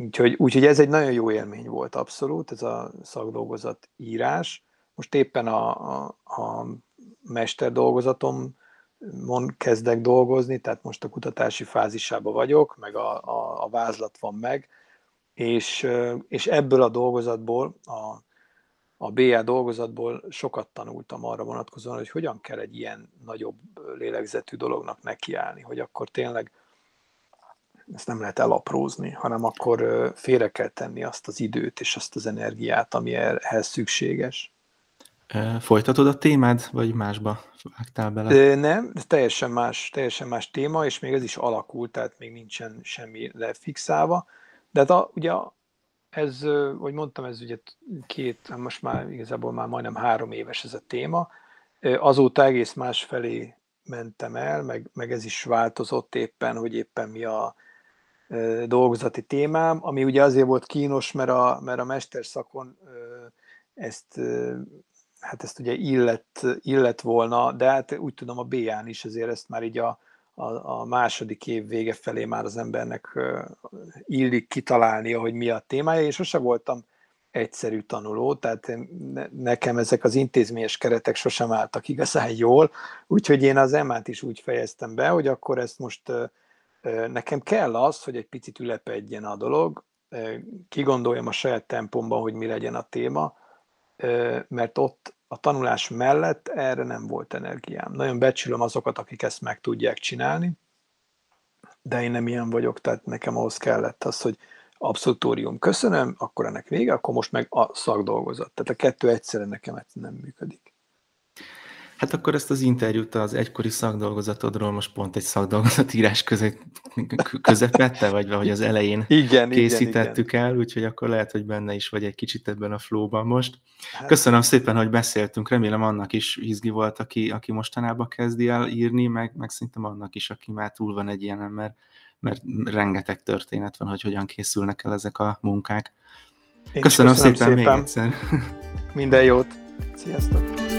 Úgyhogy, úgyhogy ez egy nagyon jó élmény volt abszolút, ez a szakdolgozat írás. Most éppen a, a, a mester dolgozatom mon kezdek dolgozni, tehát most a kutatási fázisában vagyok, meg a, a, a vázlat van meg, és, és ebből a dolgozatból, a, a BA dolgozatból sokat tanultam arra vonatkozóan, hogy hogyan kell egy ilyen nagyobb lélegzetű dolognak nekiállni, hogy akkor tényleg ezt nem lehet elaprózni, hanem akkor félre kell tenni azt az időt és azt az energiát, ami ehhez szükséges. Folytatod a témád, vagy másba vágtál bele? Nem, teljesen más, teljesen más téma, és még ez is alakult, tehát még nincsen semmi lefixálva. De hát a, ugye ez, hogy mondtam, ez ugye két, most már igazából már majdnem három éves ez a téma. Azóta egész más felé mentem el, meg, meg ez is változott éppen, hogy éppen mi a dolgozati témám, ami ugye azért volt kínos, mert a, mert a mesterszakon ezt hát ezt ugye illet, illet volna, de hát úgy tudom a B-án is azért ezt már így a, a, a második év vége felé már az embernek illik kitalálnia, hogy mi a témája, és sose voltam egyszerű tanuló, tehát nekem ezek az intézményes keretek sosem álltak igazán jól, úgyhogy én az emát is úgy fejeztem be, hogy akkor ezt most nekem kell az, hogy egy picit ülepedjen a dolog, kigondoljam a saját tempomban, hogy mi legyen a téma, mert ott a tanulás mellett erre nem volt energiám. Nagyon becsülöm azokat, akik ezt meg tudják csinálni, de én nem ilyen vagyok, tehát nekem ahhoz kellett az, hogy abszolútórium köszönöm, akkor ennek vége, akkor most meg a szakdolgozat. Tehát a kettő egyszerre nekem nem működik. Hát akkor ezt az interjút az egykori szakdolgozatodról most pont egy szakdolgozatírás között, közepette, vagy valahogy az elején igen, készítettük igen, igen. el, úgyhogy akkor lehet, hogy benne is vagy egy kicsit ebben a flóban most. Hát, Köszönöm szépen, hogy beszéltünk, remélem annak is izgi volt, aki, aki mostanában kezdi el írni, meg, meg szerintem annak is, aki már túl van egy ilyen, mert, mert rengeteg történet van, hogy hogyan készülnek el ezek a munkák. Én köszönöm, köszönöm szépen, szépen még egyszer. Minden jót! Sziasztok!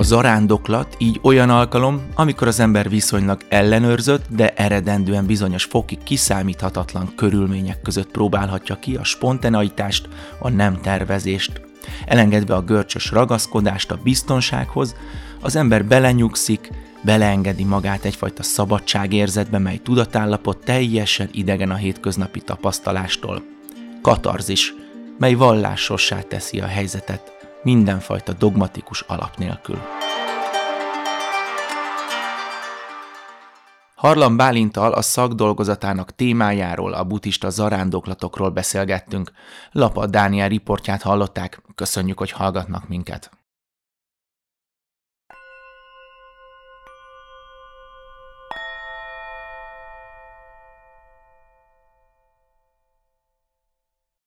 A zarándoklat így olyan alkalom, amikor az ember viszonylag ellenőrzött, de eredendően bizonyos fokig kiszámíthatatlan körülmények között próbálhatja ki a spontaneitást, a nem tervezést. Elengedve a görcsös ragaszkodást a biztonsághoz, az ember belenyugszik, beleengedi magát egyfajta szabadságérzetbe, mely tudatállapot teljesen idegen a hétköznapi tapasztalástól. Katarzis, mely vallásossá teszi a helyzetet mindenfajta dogmatikus alap nélkül. Harlan Bálintal a szakdolgozatának témájáról, a buddhista zarándoklatokról beszélgettünk. Lapa Dániel riportját hallották, köszönjük, hogy hallgatnak minket.